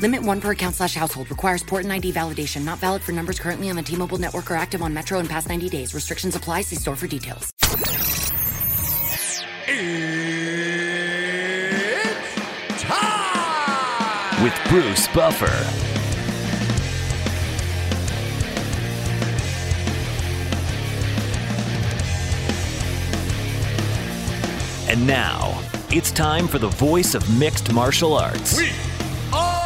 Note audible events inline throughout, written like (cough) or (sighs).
Limit one per account slash household. Requires port and ID validation. Not valid for numbers currently on the T-Mobile network or active on Metro in past 90 days. Restrictions apply. See store for details. It's time! with Bruce Buffer. And now, it's time for the voice of mixed martial arts. We are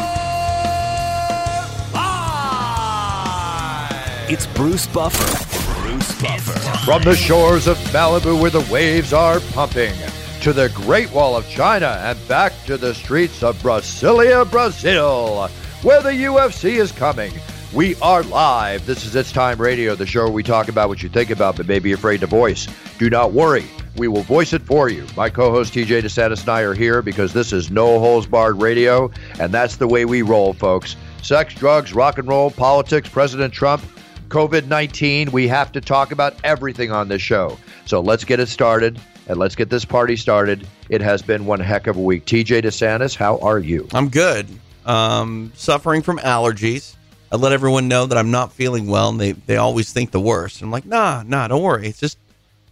It's Bruce Buffer. Bruce Buffer. From the shores of Malibu where the waves are pumping, to the Great Wall of China, and back to the streets of Brasilia, Brazil, where the UFC is coming. We are live. This is It's Time Radio, the show where we talk about what you think about but may be afraid to voice. Do not worry. We will voice it for you. My co host TJ DeSantis and I are here because this is No Holes Barred Radio, and that's the way we roll, folks. Sex, drugs, rock and roll, politics, President Trump, COVID 19. We have to talk about everything on this show. So let's get it started and let's get this party started. It has been one heck of a week. TJ DeSantis, how are you? I'm good. Um, suffering from allergies. I let everyone know that I'm not feeling well, and they, they always think the worst. I'm like, nah, nah, don't worry. It's just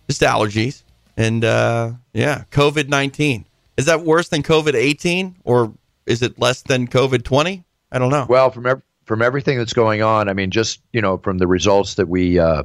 just allergies. And uh, yeah, COVID 19. Is that worse than COVID 18, or is it less than COVID 20? I don't know. Well, from ev- from everything that's going on, I mean, just you know, from the results that we uh,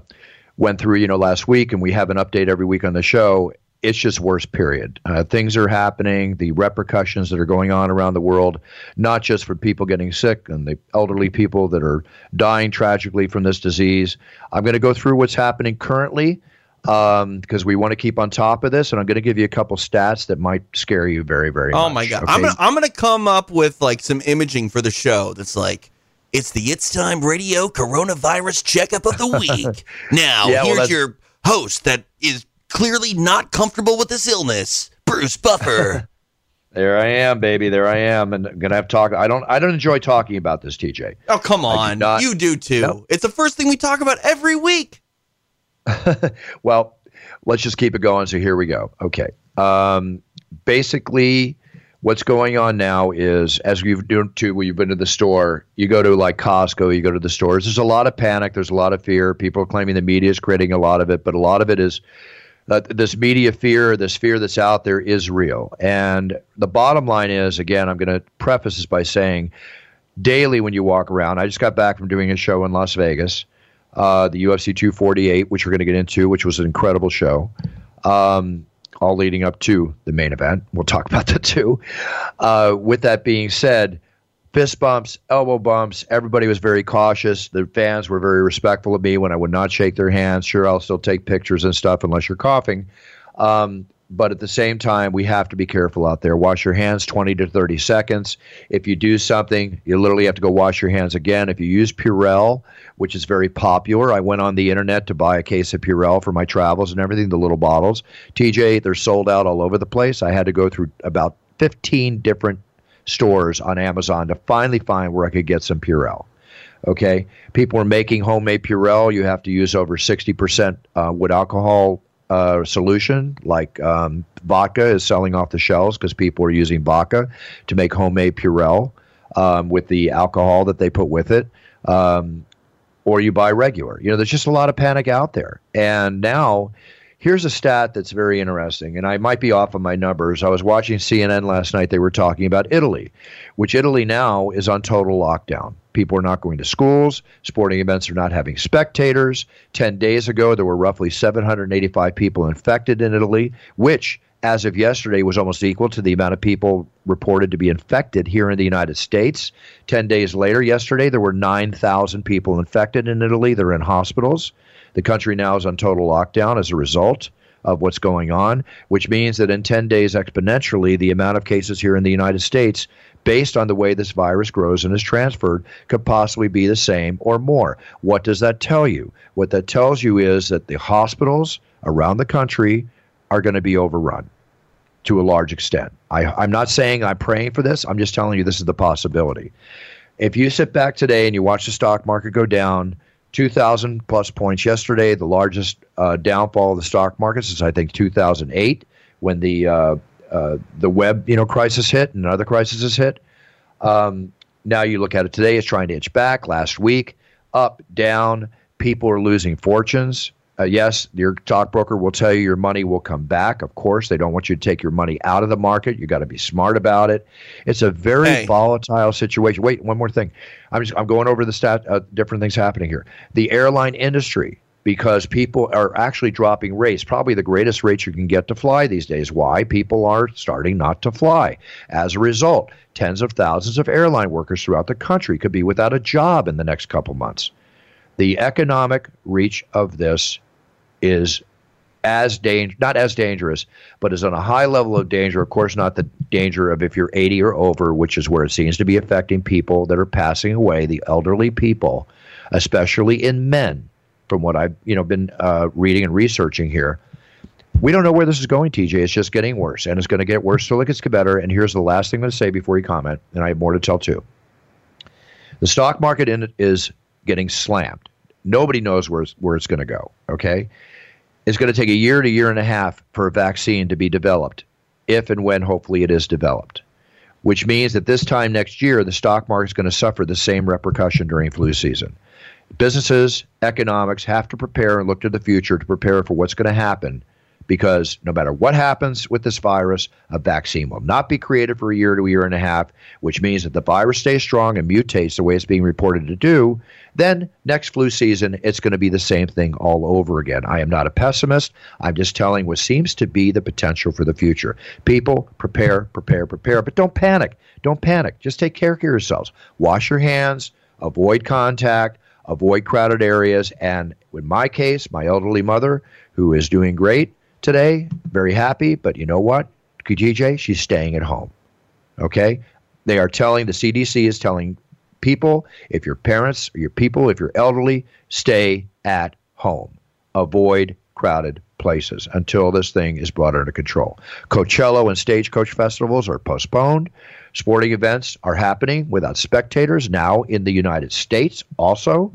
went through, you know, last week, and we have an update every week on the show. It's just worse. Period. Uh, things are happening. The repercussions that are going on around the world, not just for people getting sick and the elderly people that are dying tragically from this disease. I'm going to go through what's happening currently um, because we want to keep on top of this, and I'm going to give you a couple stats that might scare you very, very oh much. my god, okay? I'm gonna I'm gonna come up with like some imaging for the show that's like. It's the It's Time Radio Coronavirus Checkup of the Week. (laughs) now, Yeah, here's that's- your host that is clearly not comfortable with this illness, Bruce Buffer. (laughs) There I am, baby. There I am, and I'm gonna have to talk. I don't. I don't enjoy talking about this, TJ. Oh, come I do on. not- you do too. No. It's the first thing we talk about every week. (laughs) Well, let's just keep it going. So here we go. Okay. Um, basically, what's going on now is as you've done to when you've been to the store, you go to like Costco, you go to the stores. There's a lot of panic. There's a lot of fear. People are claiming the media is creating a lot of it, but a lot of it is uh, this media fear, this fear that's out there is real. And the bottom line is, again, I'm going to preface this by saying, daily when you walk around, I just got back from doing a show in Las Vegas, uh, the UFC 248, which we're going to get into, which was an incredible show. Um, all leading up to the main event. We'll talk (laughs) about that too. Uh, with that being said, fist bumps, elbow bumps. Everybody was very cautious. The fans were very respectful of me when I would not shake their hands. Sure, I'll still take pictures and stuff unless you're coughing. Um, but at the same time, we have to be careful out there. Wash your hands 20 to 30 seconds. If you do something, you literally have to go wash your hands again. If you use Purell, which is very popular, I went on the internet to buy a case of Purell for my travels and everything, the little bottles. TJ, they're sold out all over the place. I had to go through about 15 different stores on Amazon to finally find where I could get some Purell. Okay, people are making homemade Purell. You have to use over 60% uh, wood alcohol uh, solution, like um, vodka is selling off the shelves because people are using vodka to make homemade Purell um, with the alcohol that they put with it. Um, or you buy regular. You know, there's just a lot of panic out there. And now, here's a stat that's very interesting, and I might be off on my numbers. I was watching CNN last night. They were talking about Italy, which Italy now is on total lockdown. People are not going to schools. Sporting events are not having spectators. 10 days ago, there were roughly 785 people infected in Italy, which, as of yesterday, was almost equal to the amount of people reported to be infected here in the United States. 10 days later, yesterday, there were 9,000 people infected in Italy. They're in hospitals. The country now is on total lockdown as a result of what's going on, which means that in 10 days, exponentially, the amount of cases here in the United States, based on the way this virus grows and is transferred, could possibly be the same or more. What does that tell you? What that tells you is that the hospitals around the country are going to be overrun to a large extent. I, I'm not saying I'm praying for this, I'm just telling you this is the possibility. If you sit back today and you watch the stock market go down, 2,000 plus points yesterday, the largest uh, downfall of the stock market since I think 2008 when the uh, uh, the web you know crisis hit and other crises hit. Um, now you look at it today; it's trying to inch back. Last week, up, down. People are losing fortunes. Uh, yes, your stockbroker will tell you your money will come back. Of course, they don't want you to take your money out of the market. You got to be smart about it. It's a very Hey. volatile situation. Wait, one more thing. I'm just I'm going over the stat. Uh, different things happening here. The airline industry, because people are actually dropping rates, probably the greatest rates you can get to fly these days. Why? People are starting not to fly. As a result, tens of thousands of airline workers throughout the country could be without a job in the next couple months. The economic reach of this is as dang- not as dangerous, but is on a high level of danger. Of course, not the danger of if you're 80 or over, which is where it seems to be affecting people that are passing away, the elderly people, especially in men. From what I've you know been uh, reading and researching here, we don't know where this is going, TJ. It's just getting worse, and it's going to get worse till it gets better. And here's the last thing I'm going to say before you comment, and I have more to tell too. The stock market in it is getting slammed. Nobody knows where it's, where it's going to go. Okay, it's going to take a year to year and a half for a vaccine to be developed, if and when hopefully it is developed. Which means that this time next year, the stock market is going to suffer the same repercussion during flu season. Businesses, economics have to prepare and look to the future to prepare for what's going to happen because no matter what happens with this virus, a vaccine will not be created for a year to a year and a half, which means that the virus stays strong and mutates the way it's being reported to do. Then next flu season, it's going to be the same thing all over again. I am not a pessimist. I'm just telling what seems to be the potential for the future. People, prepare, prepare, prepare, but don't panic. Don't panic. Just take care of yourselves. Wash your hands, avoid contact, avoid crowded areas. And in my case, my elderly mother, who is doing great today, very happy, but you know what? TJ, she's staying at home. Okay? They are telling, the CDC is telling people, if your parents or your people, if you're elderly, stay at home. Avoid crowded places until this thing is brought under control. Coachella and Stagecoach festivals are postponed. Sporting events are happening without spectators now in the United States also.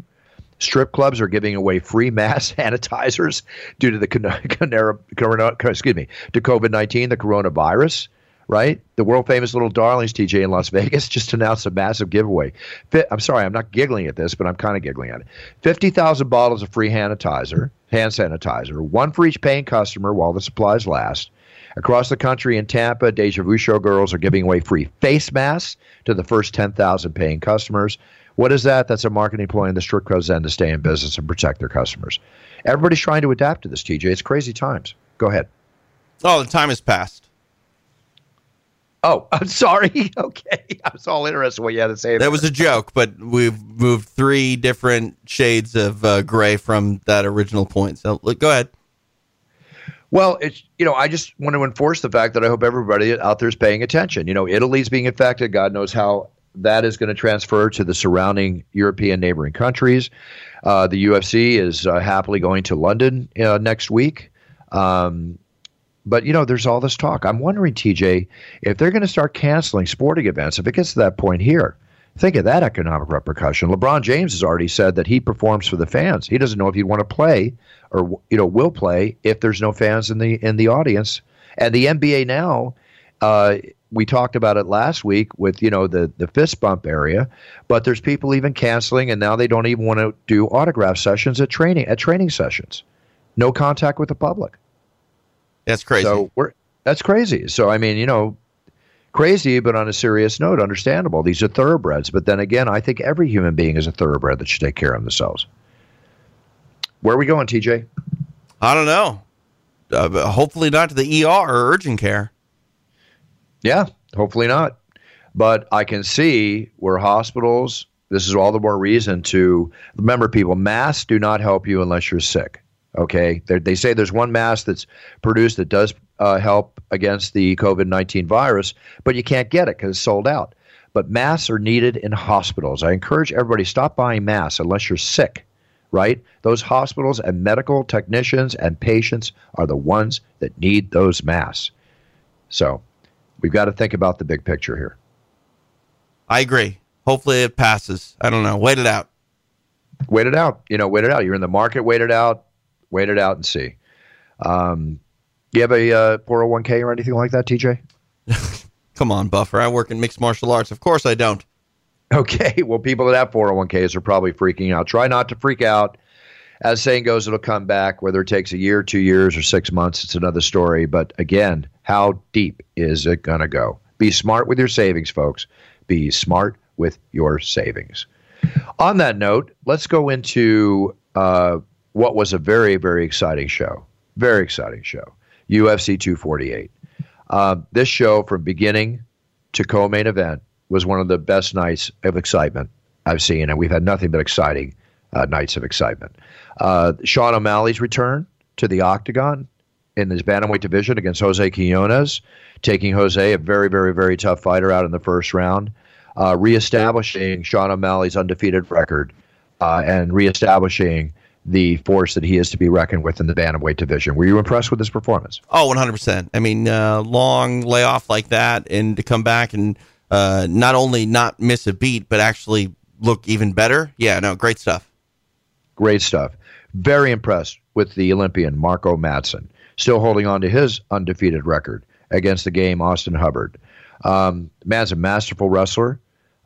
Strip clubs are giving away free mass (laughs) sanitizers due to the (laughs) corona, excuse me, to COVID-19, the coronavirus, right? The world famous Little Darlings TJ in Las Vegas (laughs) just announced a massive giveaway. I'm sorry, I'm not giggling at this, but I'm kind of giggling at it. 50,000 bottles of free sanitizer, hand sanitizer, one for each paying customer while the supplies last. Across the country in Tampa, Deja Vu Showgirls are giving away free face masks to the first 10,000 paying customers. What is that? That's a marketing ploy on the strip club's end to stay in business and protect their customers. Everybody's trying to adapt to this, TJ. It's crazy times. Go ahead. Oh, the time has passed. Oh, (laughs) I'm sorry. (laughs) Okay. I was all interested in what you had to say. That was a joke, but we've moved three different shades of uh, gray from that original point. So look, go ahead. Well, it's you know, I just want to enforce the fact that I hope everybody out there is paying attention. You know, Italy's being infected. God knows how that is going to transfer to the surrounding European neighboring countries. Uh, the UFC is uh, happily going to London uh, next week. Um, but you know, there's all this talk. I'm wondering, TJ, if they're going to start canceling sporting events, if it gets to that point here, think of that economic repercussion. LeBron James has already said that he performs for the fans. He doesn't know if he'd want to play or you know will play if there's no fans in the in the audience. And the NBA now, uh, we talked about it last week with you know the the fist bump area, but there's people even canceling, and now they don't even want to do autograph sessions at training at training sessions. No contact with the public. That's crazy. So we're that's crazy. So I mean, you know, Crazy, but on a serious note, understandable. These are thoroughbreds. But then again, I think every human being is a thoroughbred that should take care of themselves. Where are we going, TJ? I don't know. Uh, hopefully not to the ER or urgent care. Yeah, hopefully not. But I can see where hospitals, this is all the more reason to remember people, masks do not help you unless you're sick. Okay. They're, they say there's one mask that's produced that does uh, help against the COVID 19 virus, but you can't get it because it's sold out. But masks are needed in hospitals. I encourage everybody stop buying masks unless you're sick, right? Those hospitals and medical technicians and patients are the ones that need those masks. So we've got to think about the big picture here. I agree. Hopefully it passes. I don't know. Wait it out. Wait it out. You know, wait it out. You're in the market. Wait it out. Wait it out and see. Um, you have a uh, 401k or anything like that, TJ? (laughs) Come on, Buffer. I work in mixed martial arts. Of course I don't. Okay. (laughs) Well, people that have 401ks are probably freaking out. Try not to freak out. As saying goes, it'll come back. Whether it takes a year, two years, or six months, it's another story. But again, how deep is it going to go? Be smart with your savings, folks be smart with your savings. On that note, let's go into uh, what was a very, very exciting show. Very exciting show. UFC 248. Uh, this show, from beginning to co main event, was one of the best nights of excitement I've seen, and we've had nothing but exciting uh, nights of excitement. Uh, Sean O'Malley's return to the octagon in his bantamweight division against Jose Quinonez, taking Jose, a very, very, very tough fighter, out in the first round, uh, reestablishing Sean O'Malley's undefeated record, uh, and reestablishing the force that he is to be reckoned with in the bantamweight division. Were you impressed with his performance? Oh, 100%. I mean, uh, long layoff like that, and to come back and uh, not only not miss a beat, but actually look even better. Yeah, no, great stuff. Great stuff. Very impressed with the Olympian Mark O. Madsen, still holding on to his undefeated record against the game Austin Hubbard. Um, man's a masterful wrestler.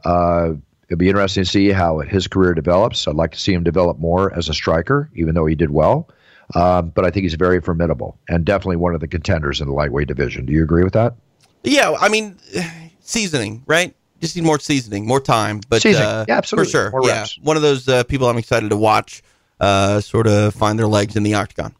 Uh, it'll be interesting to see how his career develops. I'd like to see him develop more as a striker, even though he did well. Um, but I think he's very formidable and definitely one of the contenders in the lightweight division. Do you agree with that? Yeah, I mean, (sighs) seasoning, right? Just need more seasoning, more time. But seasoning, uh, yeah, absolutely, for sure. More yeah, reps. one of those uh, people I'm excited to watch. Uh, sort of find their legs in the octagon.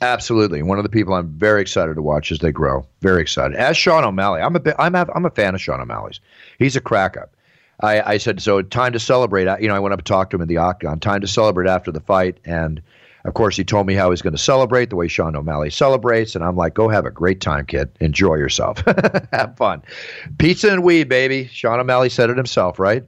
Absolutely, one of the people I'm very excited to watch as they grow. Very excited. As Sean O'Malley, I'm a bit, I'm a, I'm a fan of Sean O'Malley's. He's a crack up. I, I said so. Time to celebrate. You know, I went up and talked to him in the octagon. Time to celebrate after the fight, and of course, he told me how he's going to celebrate the way Sean O'Malley celebrates, and I'm like, go have a great time, kid. Enjoy yourself. (laughs) have fun. Pizza and weed, baby. Sean O'Malley said it himself, right?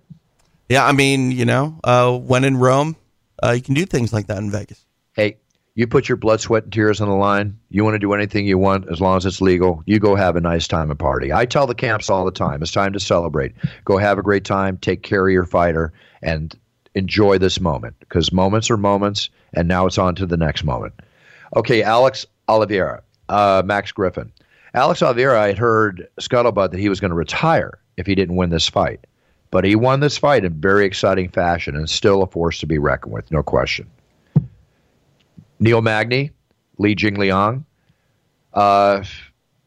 Yeah, I mean, you know, uh, when in Rome, uh, you can do things like that in Vegas. Hey, you put your blood, sweat, and tears on the line. You want to do anything you want as long as it's legal. You go have a nice time and party. I tell the camps all the time it's time to celebrate. Go have a great time, take care of your fighter, and enjoy this moment because moments are moments, and now it's on to the next moment. Okay, Alex Oliveira, uh, Max Griffin. Alex Oliveira, I had heard scuttlebutt that he was going to retire if he didn't win this fight. But he won this fight in very exciting fashion and still a force to be reckoned with, no question. Neil Magny, Li Jingliang. Uh,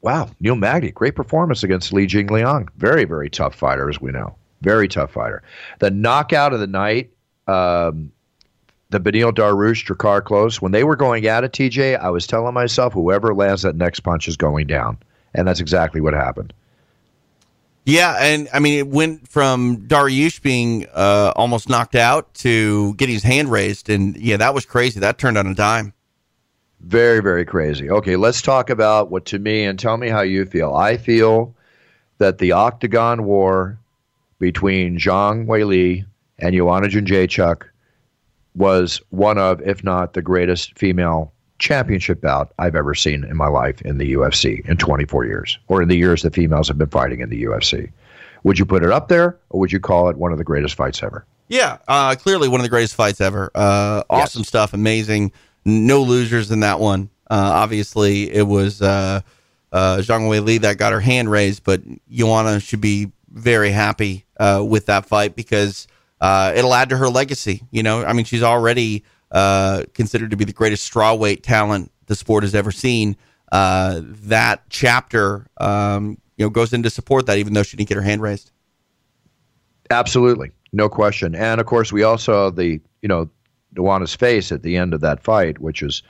wow, Neil Magny, great performance against Li Jingliang. Very, very tough fighter, as we know. Very tough fighter. The knockout of the night, um, the Beneil Dariush Drakkar Klose, when they were going at it, TJ, I was telling myself, whoever lands that next punch is going down. And that's exactly what happened. Yeah, and I mean, it went from Dariush being uh, almost knocked out to getting his hand raised, and yeah, that was crazy. That turned on a dime. Very, very crazy. Okay, let's talk about what to me and tell me how you feel. I feel that the Octagon War between Zhang Weili and Joanna Jędrzejczyk was one of, if not the greatest female championship bout I've ever seen in my life in the UFC in 24 years, or in the years that females have been fighting in the UFC. Would you put it up there, or would you call it one of the greatest fights ever? Yeah, uh, clearly one of the greatest fights ever. Uh, awesome yes. stuff, amazing. No losers in that one. Uh, obviously, it was uh, uh, Zhang Weili that got her hand raised, but Joanna should be very happy uh, with that fight because uh, it'll add to her legacy. You know, I mean, she's already uh, considered to be the greatest strawweight talent the sport has ever seen. Uh, that chapter um, you know goes in to support that, even though she didn't get her hand raised. Absolutely, no question. And of course, we all saw the you know Joanna's face at the end of that fight, which is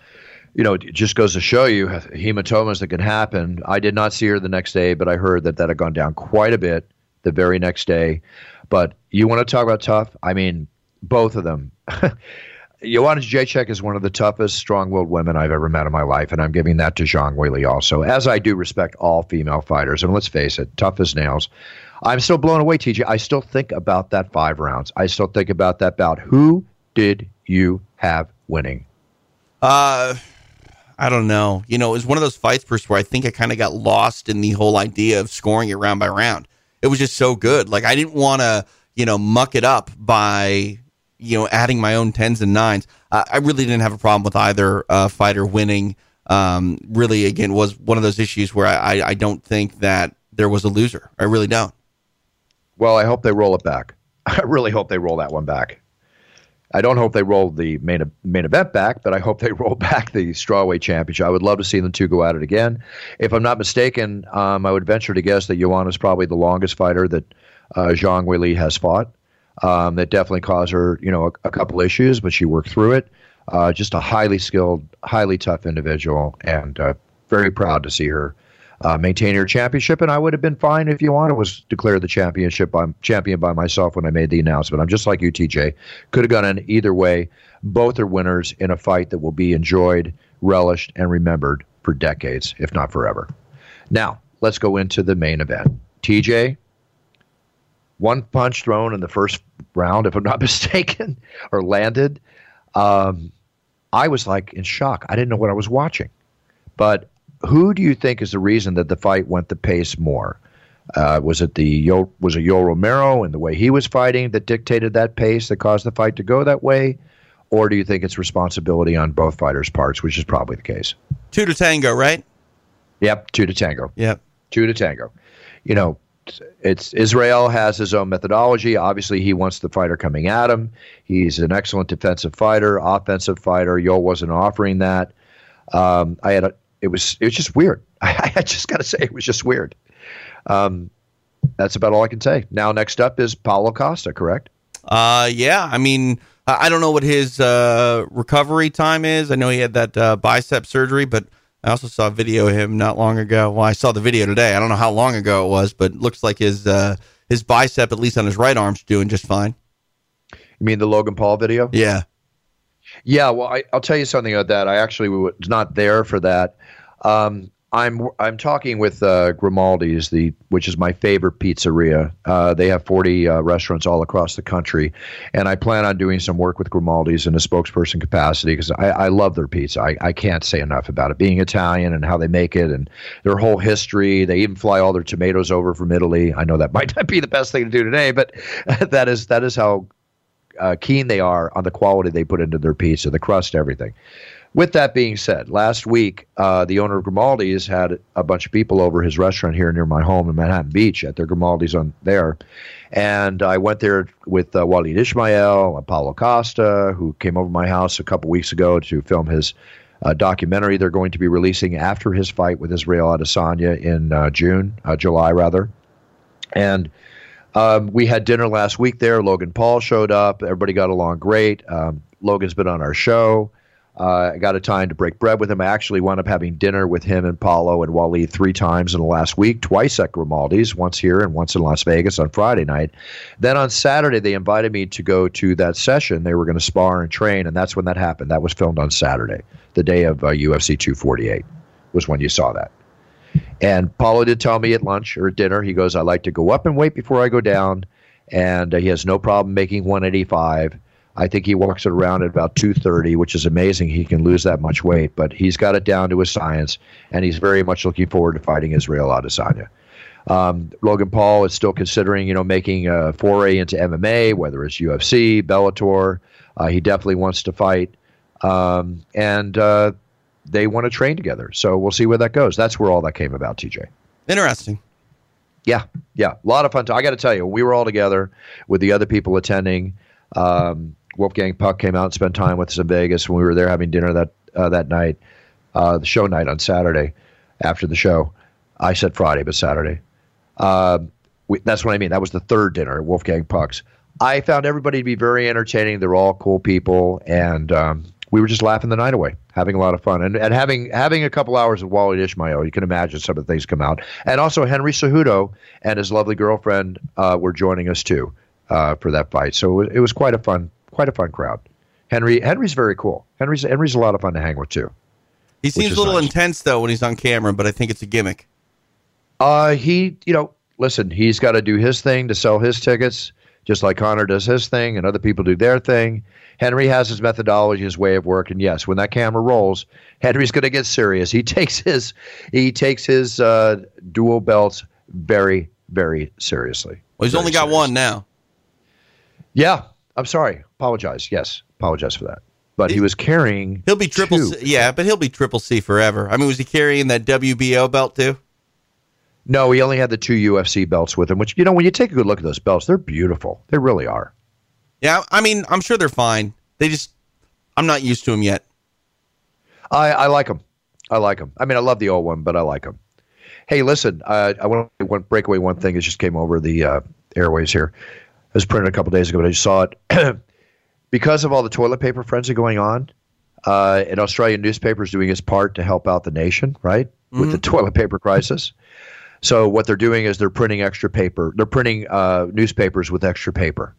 you know, it just goes to show you hematomas that can happen. I did not see her the next day, but I heard that that had gone down quite a bit the very next day. But you want to talk about tough? I mean, both of them. (laughs) Joanna Jacek is one of the toughest, strong-willed women I've ever met in my life, and I'm giving that to Zhang Weili also, as I do respect all female fighters. And let's face it, tough as nails. I'm still blown away, TJ. I still think about that five rounds. I still think about that bout. Who did you have winning? Uh, I don't know. You know, it was one of those fights, Bruce, where I think I kind of got lost in the whole idea of scoring it round by round. It was just so good. Like I didn't want to, you know, muck it up by, you know, adding my own tens and nines. Uh, I really didn't have a problem with either uh, fighter winning. Um, really, again, was one of those issues where I, I don't think that there was a loser. I really don't. Well, I hope they roll it back. (laughs) I really hope they roll that one back. I don't hope they roll the main main event back, but I hope they (laughs) roll back the strawweight championship. I would love to see them two go at it again. If I'm not mistaken, um, I would venture to guess that Joanna is probably the longest fighter that uh, Zhang Weili has fought. Um, that definitely caused her, you know, a, a couple issues, but she worked through it. Uh, just a highly skilled, highly tough individual, and uh, very proud to see her uh, maintain her championship, and I would have been fine if Joanna was declared the championship by, champion by myself when I made the announcement. I'm just like you, TJ. Could have gone in either way. Both are winners in a fight that will be enjoyed, relished, and remembered for decades, if not forever. Now, let's go into the main event. TJ, one punch thrown in the first round, if I'm not (laughs) mistaken, or landed. Um, I was like in shock. I didn't know what I was watching. But who do you think is the reason that the fight went the pace more? Uh, was it the Yo, was it Yoel Romero and the way he was fighting that dictated that pace that caused the fight to go that way, or do you think it's responsibility on both fighters' parts, which is probably the case? Two to tango, right? Yep, two to tango. Yep, two to tango. You know, it's Israel has his own methodology. Obviously, he wants the fighter coming at him. He's an excellent defensive fighter, offensive fighter. Yoel wasn't offering that. Um, I had a, it was it was just weird. (laughs) I, I just got to say it was just weird. Um, that's about all I can say. Now, next up is Paulo Costa, correct? Uh, yeah. I mean, I don't know what his uh, recovery time is. I know he had that uh, bicep surgery, but I also saw a video of him not long ago. Well, I saw the video today. I don't know how long ago it was, but it looks like his uh, his bicep, at least on his right arm's doing just fine. You mean the Logan Paul video? Yeah. Yeah, well, I, will tell you something about that. I actually was not there for that. Um, I'm I'm talking with uh, Grimaldi's, the which is my favorite pizzeria. Uh, they have 40 uh, restaurants all across the country, and I plan on doing some work with Grimaldi's in a spokesperson capacity because I, I love their pizza. I, I can't say enough about it. Being Italian and how they make it, and their whole history. They even fly all their tomatoes over from Italy. I know that (laughs) might not be the best thing to do today, but (laughs) that is that is how uh, keen they are on the quality they put into their pizza, the crust, everything. With that being said, last week uh, the owner of Grimaldi's had a bunch of people over his restaurant here near my home in Manhattan Beach at their Grimaldi's on there, and I went there with uh, Walid Ismail, Paulo Costa, who came over my house a couple weeks ago to film his uh, documentary they're going to be releasing after his fight with Israel Adesanya in uh, June, uh, July rather, and. Um, we had dinner last week there. Logan Paul showed up. Everybody got along great. Um, Logan's been on our show. Uh, I got a time to break bread with him. I actually wound up having dinner with him and Paulo and Wally three times in the last week, twice at Grimaldi's, once here and once in Las Vegas on Friday night. Then on Saturday, they invited me to go to that session. They were going to spar and train, and that's when that happened. That was filmed on Saturday, the day of uh, UFC 248, was when you saw that. And Paulo did tell me at lunch or at dinner, he goes, I like to go up and wait before I go down. And uh, he has no problem making 185 I think he walks it around at about 230, which is amazing. He can lose that much weight, but he's got it down to a science, and he's very much looking forward to fighting Israel Adesanya. Um, Logan Paul is still considering, you know, making a foray into MMA, whether it's UFC, Bellator. Uh, he definitely wants to fight, um, and uh, they want to train together. So we'll see where that goes. That's where all that came about, TJ. Interesting. Yeah, yeah, a lot of fun. I got to tell you, we were all together with the other people attending. Um, Wolfgang Puck came out and spent time with us in Vegas when we were there having dinner that uh, that night, uh, the show night on Saturday after the show. I said Friday, but Saturday. Uh, we, that's what I mean. That was the third dinner at Wolfgang Puck's. I found everybody to be very entertaining. They're all cool people, and um, we were just laughing the night away, having a lot of fun, and, and having having a couple hours of Wally Ishmael. You can imagine some of the things come out, and also Henry Cejudo and his lovely girlfriend uh, were joining us too uh, for that fight. So it was, it was quite a fun, quite a fun crowd. Henry Henry's very cool. Henry's Henry's a lot of fun to hang with too. He seems a little nice. intense though when he's on camera, but I think it's a gimmick. Uh, he, you know, listen, he's got to do his thing to sell his tickets, just like Conor does his thing, and other people do their thing. Henry has his methodology, his way of work, and yes, when that camera rolls, Henry's going to get serious. He (laughs) takes his he takes his uh, dual belts very, very seriously. Well, he's very only got serious. one now. Yeah, I'm sorry. Apologize. Yes, apologize for that. But he was carrying. He'll be triple. C, yeah, but he'll be triple C forever. I mean, was he carrying that WBO belt too? No, he only had the two UFC belts with him. Which you know, when you take a good look at those belts, they're beautiful. They really are. Yeah, I mean, I'm sure they're fine. They just, I'm not used to them yet. I I like them. I like them. I mean, I love the old one, but I like them. Hey, listen, uh, I want to break away one thing. It just came over the uh, airways here. It was printed a couple days ago, but I just saw it. (clears throat) because of all the toilet paper frenzy going on, uh, and Australian newspapers doing its part to help out the nation, right, mm-hmm. with the mm-hmm. toilet paper crisis. So what they're doing is they're printing extra paper. They're printing uh, newspapers with extra paper.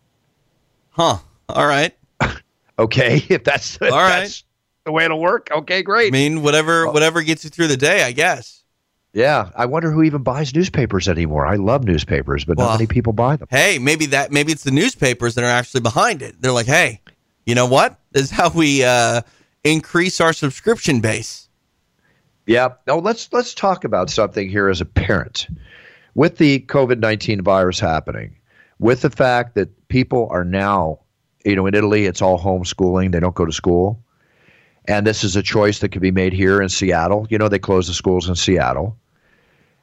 Huh. All right. (laughs) okay. (laughs) If that's if all right. That's the way it'll work. Okay, great. I mean, whatever whatever gets you through the day, I guess. Yeah, I wonder who even buys newspapers anymore. I love newspapers, but well, not many people buy them. Hey, maybe that maybe it's the newspapers that are actually behind it. They're like, hey, you know what? This is how we uh, increase our subscription base. Yeah. Now let's let's talk about something here as a parent. With the COVID nineteen virus happening, with the fact that people are now, you know, in Italy, it's all homeschooling; they don't go to school, and this is a choice that could be made here in Seattle. You know, they closed the schools in Seattle.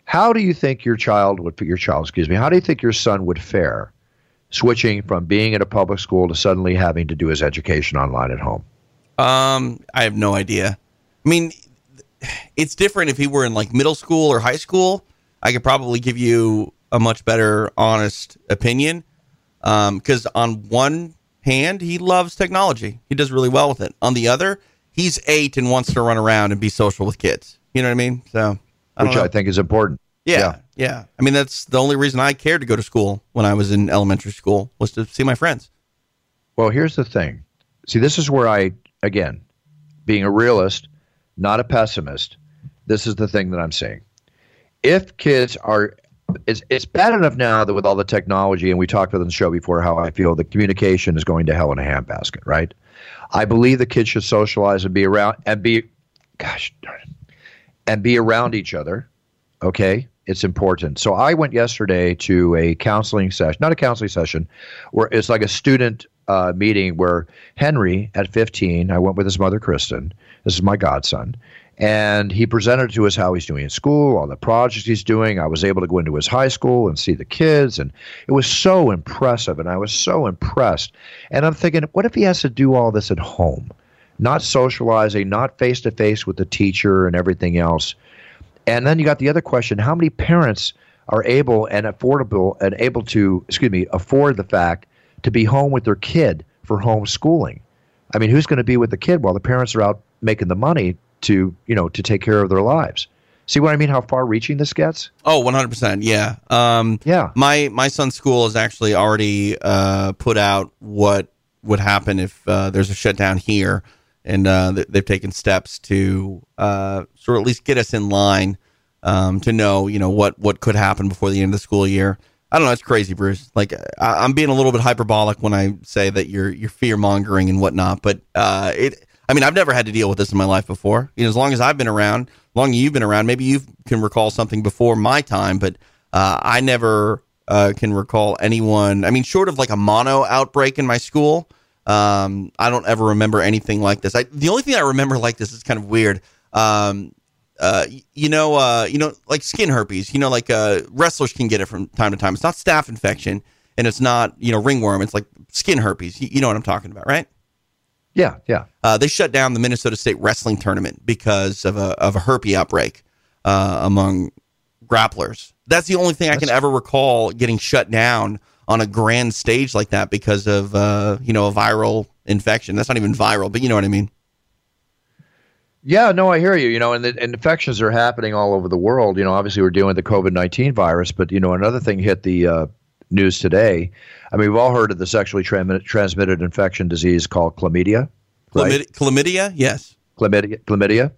How do you think your child would your child, excuse me, how do you think your son would fare switching from being at a public school to suddenly having to do his education online at home? Um, I have no idea. I mean, it's different if he were in like middle school or high school. I could probably give you a much better, honest opinion. Because um, on one hand, he loves technology, he does really well with it. On the other, he's eight and wants to run around and be social with kids. You know what I mean? So I which know. I think is important. Yeah, yeah, yeah. I mean, that's the only reason I cared to go to school when I was in elementary school was to see my friends. Well, here's the thing. See, this is where I, again, being a realist, not a pessimist, this is the thing that I'm saying. If kids are, it's, it's bad enough now that with all the technology, and we talked about on the show before how I feel the communication is going to hell in a handbasket, right? I believe the kids should socialize and be around and be, gosh darn it, and be around each other. Okay, it's important. So I went yesterday to a counseling session, not a counseling session, where it's like a student uh, meeting where Henry, at 15, I went with his mother, Kristen. This is my godson. And he presented to us how he's doing in school, all the projects he's doing. I was able to go into his high school and see the kids, and it was so impressive. And I was so impressed. And I'm thinking, what if he has to do all this at home? not socializing, not face to face with the teacher and everything else. And then you got the other question how many parents are able and affordable and able to, excuse me, afford the fact to be home with their kid for homeschooling? I mean, who's going to be with the kid while the parents are out making the money to, you know, to take care of their lives? See what I mean? How far reaching this gets? Oh, 100%. Yeah. Um, yeah. My, my son's school has actually already uh, put out what would happen if uh, there's a shutdown here and uh, they've taken steps to uh, sort of at least get us in line um, to know, you know, what what could happen before the end of the school year. I don't know. It's crazy, Bruce. Like I, am being a little bit hyperbolic when I say that you're you're fear mongering and whatnot, but uh, it. I mean, I've never had to deal with this in my life before. You know, as long as I've been around, long as you've been around, maybe you can recall something before my time, but uh, I never uh, can recall anyone. I mean, short of like a mono outbreak in my school, um, I don't ever remember anything like this. I, the only thing I remember like this is kind of weird. Um, uh, you know, uh, you know, like skin herpes. You know, like uh, wrestlers can get it from time to time. It's not staph infection, and it's not you know ringworm. It's like skin herpes. You, you know what I'm talking about, right? Yeah, yeah. Uh, they shut down the Minnesota State wrestling tournament because of a of a herpes outbreak uh, among grapplers. That's the only thing I can ever recall getting shut down on a grand stage like that because of uh, you know a viral infection. That's not even viral, but you know what I mean. Yeah, no, I hear you. You know, and, the, and infections are happening all over the world. You know, obviously we're dealing with the COVID nineteen virus, but you know, another thing hit the uh, news today. I mean, we've all heard of the sexually tra- transmitted infection disease called chlamydia. Right? Chlamydia, chlamydia, yes. Chlamydia, chlamydia,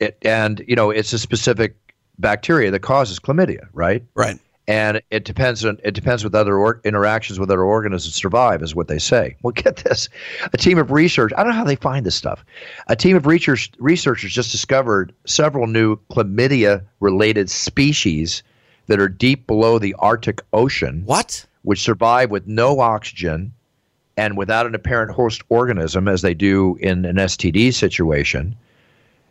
it, and you know, it's a specific bacteria that causes chlamydia, right? Right and it depends on it depends with other or, interactions with other organisms survive is what they say well (laughs) get this a team of research i don't know how they find this stuff a team of research researchers just discovered several new chlamydia related species that are deep below the arctic ocean what which survive with no oxygen and without an apparent host organism as they do in an std situation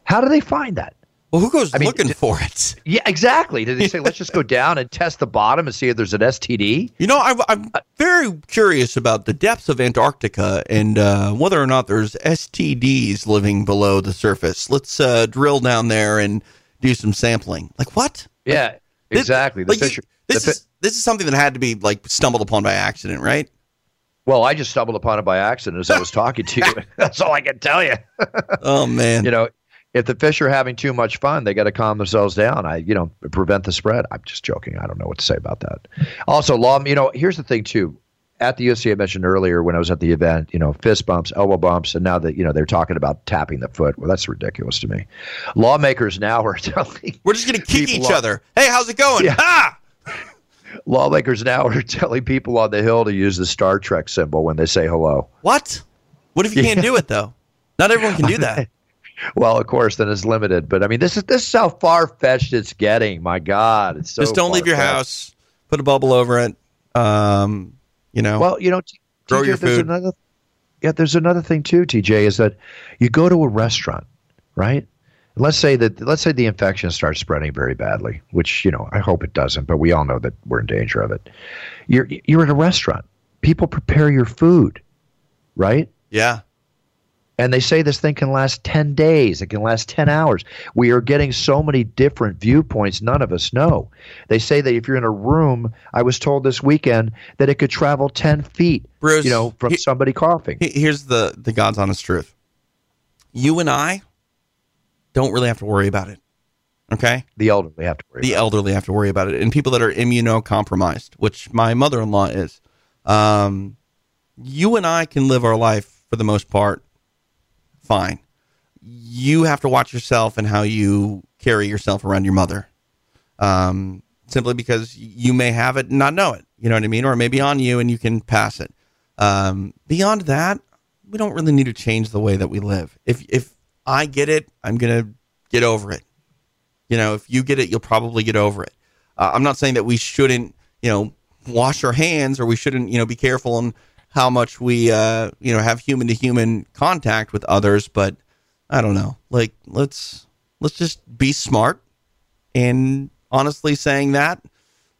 how do they find that well, who goes I mean, looking did, for it? Yeah, exactly. Did they say, let's just go (laughs) down and test the bottom and see if there's an STD? You know, I, am very curious about the depths of Antarctica and uh, whether or not there's STDs living below the surface. Let's uh, drill down there and do some sampling. Like what? Yeah, like, exactly. The like this, the is, this is something that had to be like stumbled upon by accident, right? Well, I just stumbled upon it by accident as I was talking to you. (laughs) (laughs) That's all I can tell you. (laughs) oh man! You know, if the fish are having too much fun, they got to calm themselves down. I, you know, prevent the spread. I'm just joking. I don't know what to say about that. Also, law. You know, here's the thing too. At the UFC, I mentioned earlier when I was at the event, you know, fist bumps, elbow bumps, and now that you know they're talking about tapping the foot. Well, that's ridiculous to me. Lawmakers now are (laughs) telling we're just going to kick each other. Hey, how's it going? Yeah. Ha! (laughs) Lawmakers now are telling people on the hill to use the Star Trek symbol when they say hello. What? What if you can't (laughs) do it though? Not everyone can do that. well, of course, then it's limited. But I mean, this is this is how far fetched it's getting. My God, it's so just don't leave your house. Put a bubble over it. Um, you know. Well, you know, t- grow TJ, your food. Another, yeah, there's another thing too, TJ, is that you go to a restaurant, right? Let's say that let's say the infection starts spreading very badly, which you know I hope it doesn't, but we all know that we're in danger of it. You're you're at a restaurant. People prepare your food, right? Yeah. And they say this thing can last 10 days, it can last 10 hours. We are getting so many different viewpoints, none of us know. They say that if you're in a room, I was told this weekend that it could travel 10 feet, Bruce, you know, from he, somebody coughing. Here's the, the God's honest truth. You and I don't really have to worry about it. Okay? The elderly have to worry The elderly have to worry about it. And people that are immunocompromised, which my mother in law is. Um, you and I can live our life for the most part fine. You have to watch yourself and how you carry yourself around your mother. Um, simply because you may have it and not know it. You know what I mean? Or maybe on you and you can pass it. Um, beyond that, we don't really need to change the way that we live. If if I get it, I'm gonna get over it. You know, if you get it, you'll probably get over it. Uh, I'm not saying that we shouldn't, you know, wash our hands or we shouldn't, you know, be careful and how much we uh, you know have human to human contact with others, but I don't know. Like let's let's just be smart and honestly saying that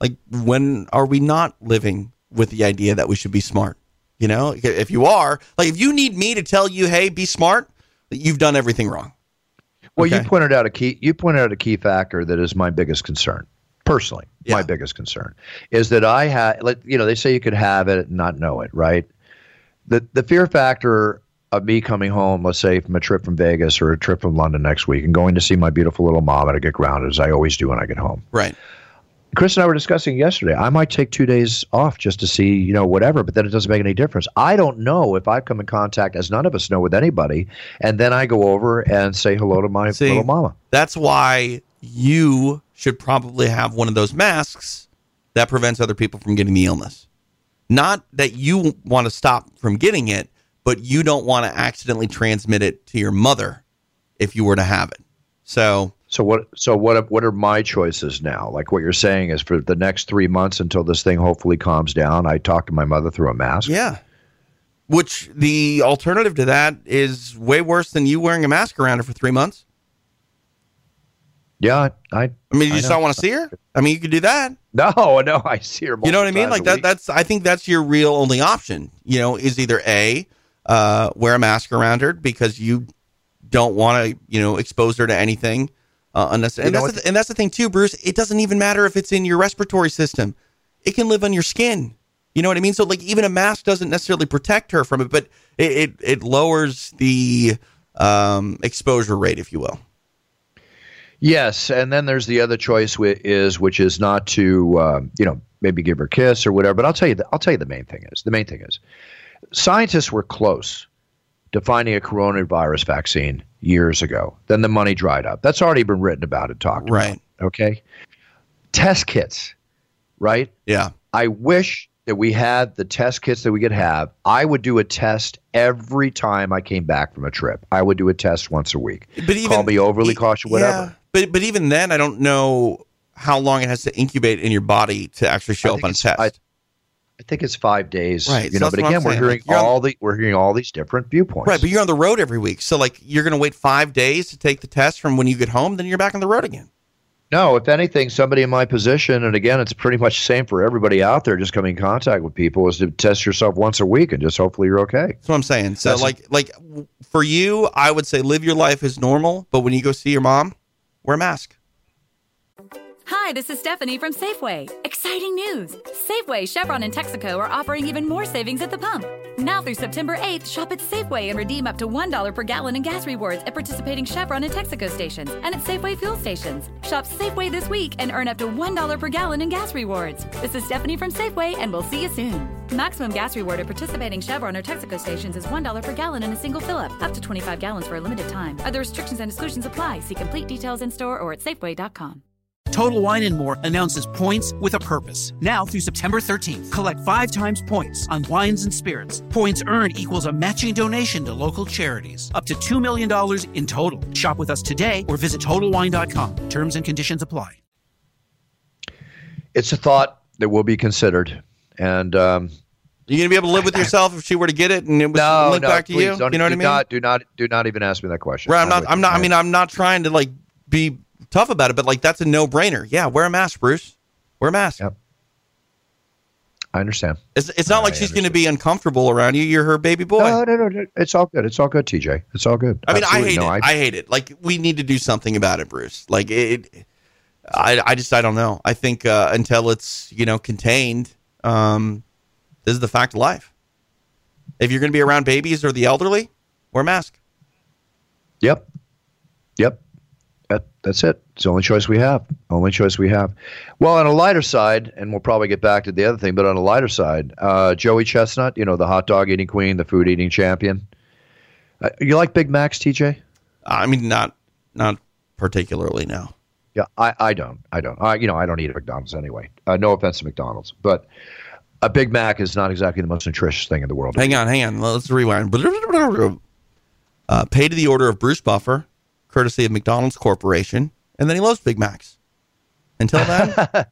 like when are we not living with the idea that we should be smart? You know, if you are, like if you need me to tell you, "Hey, be smart," you've done everything wrong. Well, okay? you pointed out a key you pointed out a key factor that is my biggest concern personally, yeah. my biggest concern is that I had, like, you know, they say you could have it and not know it, right? The the fear factor of me coming home, let's say from a trip from Vegas or a trip from London next week, and going to see my beautiful little mom and I get grounded as I always do when I get home. Right. Chris and I were discussing yesterday. I might take two days off just to see, you know, whatever, but then it doesn't make any difference. I don't know if I've come in contact, as none of us know, with anybody, and then I go over and say hello to my see, little mama. That's why you should probably have one of those masks that prevents other people from getting the illness. Not that you want to stop from getting it, but you don't want to accidentally transmit it to your mother if you were to have it. So so what so what what are my choices now? Like what you're saying is for the next 3 months until this thing hopefully calms down, I talk to my mother through a mask. Yeah. Which the alternative to that is way worse than you wearing a mask around her for 3 months. Yeah, I. I mean, you just don't want to see her. I mean, you could do that. No, (laughs) no, I see her. You know what I mean? Like that. That's. I think that's your real only option. You know, is either a uh, wear a mask around her because you don't want to, you know, expose her to anything, uh, unnecessary. And You know that's, the, and that's the thing too, Bruce. It doesn't even matter if it's in your respiratory system; it can live on your skin. You know what I mean? So, like, even a mask doesn't necessarily protect her from it, but it it, it lowers the um, exposure rate, if you will. Yes, and then there's the other choice wi- is which is not to um, you know maybe give her a kiss or whatever. But I'll tell you the, I'll tell you the main thing is the main thing is scientists were close to finding a coronavirus vaccine years ago. Then the money dried up. That's already been written about and talked Right. about. Okay, test kits, right? Yeah. I wish that we had the test kits that we could have. I would do a test every time I came back from a trip. I would do a test once a week. But even Call me overly e- cautious, whatever. But but even then, I don't know how long it has to incubate in your body to actually show up on a test. I- I think it's five days. Right, You so know, but again, we're saying. hearing Like, you're on- all the we're hearing all these different viewpoints. right, but you're on the road every week, so like you're going to wait five days to take the test from when you get home, then you're back on the road again. no, if anything, somebody in my position, and again, it's pretty much the same for everybody out there, just coming in contact with people, is to test yourself once a week and just hopefully you're okay. That's what I'm saying. So That's- like like for you, I would say live your life as normal, but when you go see your mom, wear a mask. Hi, this is Stephanie from Safeway. Exciting news! Safeway, Chevron, and Texaco are offering even more savings at the pump. Now through September 8th, shop at Safeway and redeem up to $1 per gallon in gas rewards at participating Chevron and Texaco stations and at Safeway fuel stations. Shop Safeway this week and earn up to $1 per gallon in gas rewards. This is Stephanie from Safeway, and we'll see you soon. Maximum gas reward at participating Chevron or Texaco stations is $1 per gallon in a single fill up, up to 25 gallons for a limited time. Other restrictions and exclusions apply. See complete details in store or at Safeway.com. Total Wine and More announces points with a purpose. Now through September 13th, collect five times points on wines and spirits. Points earned equals a matching donation to local charities. Up to $2 million in total. Shop with us today or visit TotalWine.com. Terms and conditions apply. It's a thought that will be considered, and um, You gonna be able to live with yourself if she were to get it and it was no, linked no, back to please you? You know what I do mean? Not, do not, do not even ask me that question. Right, I'm not. I'm not. I mean, I'm not trying to like be tough about it, but like that's a no brainer. Yeah, wear a mask, Bruce. Wear a mask. Yep. I understand. It's, it's not like I she's going to be uncomfortable around you. You're her baby boy. No, no, no, no. It's all good. It's all good, TJ. It's all good. I mean, Absolutely. I hate no, it. I, hate it. Like we need to do something about it, Bruce. Like it. it- I I just I don't know. I think uh, until it's you know contained, um, this is the fact of life. If you're going to be around babies or the elderly, wear a mask. Yep. Yep. That, that's it. It's the only choice we have. Only choice we have. Well, on a lighter side, and we'll probably get back to the other thing, but on a lighter side, uh, Joey Chestnut, you know, the hot dog eating queen, the food eating champion. Uh, you like Big Macs, TJ? I mean, not not particularly. now. Yeah, I, I don't. I don't. I, you know, I don't eat at McDonald's anyway. Uh, no offense to McDonald's, but a Big Mac is not exactly the most nutritious thing in the world. Hang on, hang on. Let's rewind. (laughs) Uh, pay to the order of Bruce Buffer, courtesy of McDonald's Corporation, and then he loves Big Macs. Until then, (laughs)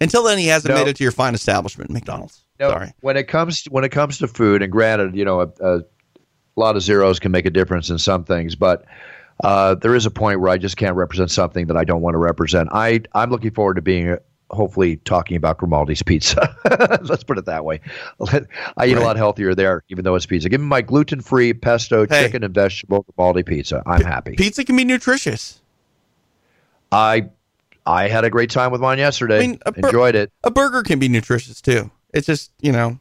until then, he hasn't No. made it to your fine establishment, McDonald's. No, Sorry. When it comes when it comes to food, and granted, you know, a, a lot of zeros can make a difference in some things, but uh, there is a point where I just can't represent something that I don't want to represent. I I'm looking forward to being. Hopefully, talking about Grimaldi's pizza. (laughs) Let's put it that way. I eat a lot healthier there, even though it's pizza. Give me my gluten-free pesto Hey. chicken and vegetable Grimaldi pizza. I'm happy. Pizza can be nutritious. I I had a great time with mine yesterday. I mean, bur- Enjoyed it. A burger can be nutritious too. It's just you know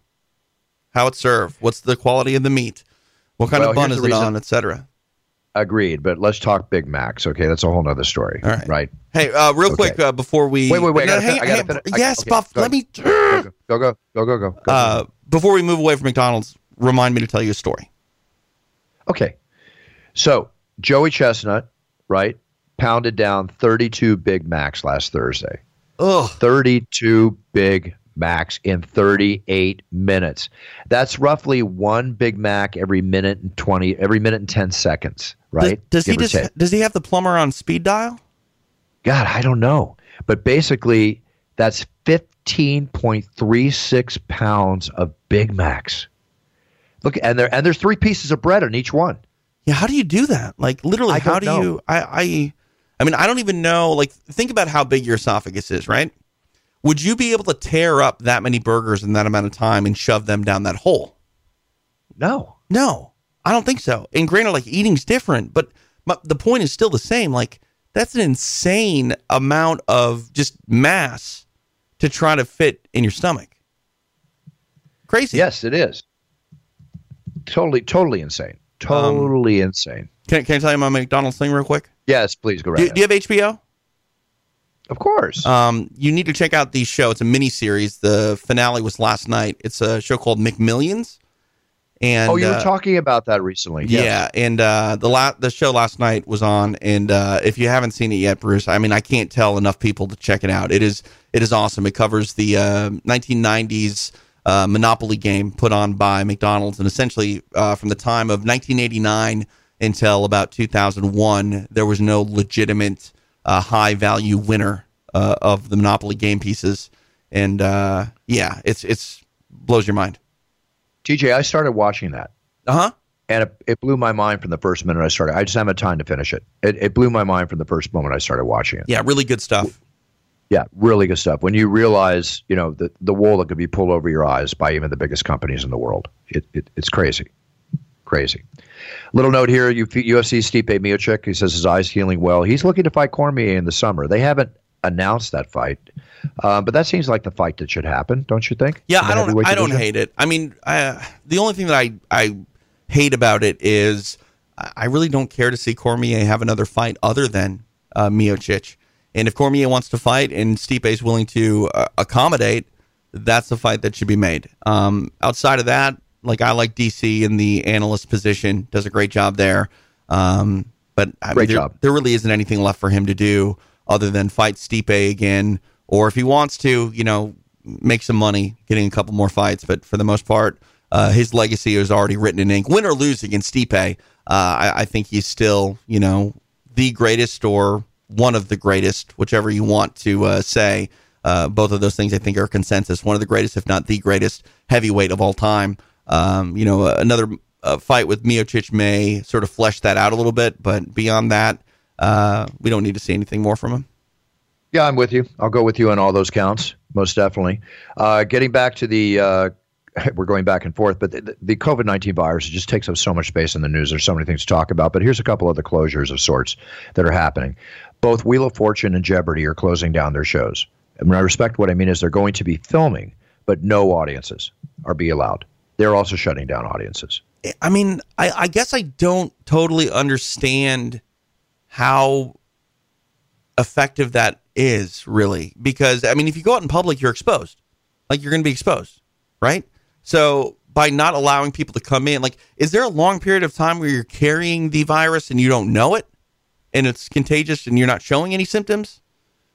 how it's served. What's the quality of the meat? What kind Well, of bun is it reason- on, etc. Agreed. But let's talk Big Macs. Okay, that's a whole nother story. All right. Right. Hey, uh, real Okay. quick uh, before we Wait, wait, wait. No, gotta fin- I gotta hang- fin- yes, okay, Buff. Let me. Go go go go go go. go. Uh, before we move away from McDonald's, remind me to tell you a story. okay. So Joey Chestnut, right, pounded down 32 Big Macs last Thursday. Ugh. 32 Big Macs in 38 minutes. That's roughly one Big Mac every minute and 20, every minute and 10 seconds, right? Does, does he just take. does he have the plumber on speed dial? God, I don't know. But basically, that's 15.36 pounds of Big Macs. Look, and there and there's three pieces of bread on each one. Yeah, how do you do that? Like literally, how do know. you? I, I, I mean, I don't even know. Like, think about how big your esophagus is, right? Would you be able to tear up that many burgers in that amount of time and shove them down that hole? No. No, I don't think so. And granted, like eating's different, but my, the point is still the same. Like that's an insane amount of just mass to try to fit in your stomach. Crazy. Yes, it is. Totally, totally insane. Totally um, insane. Can, can I tell you my McDonald's thing real quick? Yes, please go right. Do, do, you have HBO? Of course. Um, you need to check out the show. It's a mini series. The finale was last night. It's a show called McMillions. And oh, you were uh, talking about that recently. Yes. Yeah, and uh, the la- the show last night was on, and uh, if you haven't seen it yet, Bruce, I mean, I can't tell enough people to check it out. It is it is awesome. It covers the 1990s uh, uh, Monopoly game put on by McDonald's, and essentially uh, from the time of 1989 until about 2001, there was no legitimate high value winner of the Monopoly game pieces, and yeah, it's it's blows your mind. TJ, I started watching that. Uh huh. And it, it, blew my mind from the first minute I started. I just haven't had time to finish it. it. It blew my mind from the first moment I started watching it. Yeah, really good stuff. Yeah, really good stuff. When you realize, you know, the, the wool that could be pulled over your eyes by even the biggest companies in the world, it, it it's crazy. Crazy. Little note here UFC Stipe Miocic, he says his eyes healing well. He's looking to fight Cormier in the summer. They haven't announced that fight. Uh, but that seems like the fight that should happen, don't you think? Yeah, I don't. I don't hate it. I mean, I, the only thing that I I hate about it is I really don't care to see Cormier have another fight other than uh, Miocic. And if Cormier wants to fight and Stipe is willing to uh, accommodate, that's the fight that should be made. Um, outside of that, like I like DC in the analyst position, does a great job there. Um, but I great mean, there, job. there really isn't anything left for him to do other than fight Stipe again, or if he wants to, you know, make some money getting a couple more fights. But for the most part, uh, his legacy is already written in ink. Win or lose against Stipe, uh, I, I, think he's still, you know, the greatest or one of the greatest, whichever you want to uh, say. Uh, both of those things, I think, are consensus. One of the greatest, if not the greatest, heavyweight of all time. Um, you know, another uh, fight with Miocic may sort of flesh that out a little bit, but beyond that, uh, we don't need to see anything more from him. Yeah, I'm with you. I'll go with you on all those counts, most definitely. Uh, getting back to the, uh, (laughs) we're going back and forth, but the, the COVID 19 virus just takes up so much space in the news. There's so many things to talk about, but here's a couple of the closures of sorts that are happening. Both Wheel of Fortune and Jeopardy are closing down their shows. And when I respect what I mean is they're going to be filming, but no audiences are be allowed. They're also shutting down audiences. I mean, I, I guess I don't totally understand how effective that is really because I mean if you go out in public you're exposed. Like you're going to be exposed right? So by not allowing people to come in like is there a long period of time where you're carrying the virus and you don't know it? And it's contagious and you're not showing any symptoms?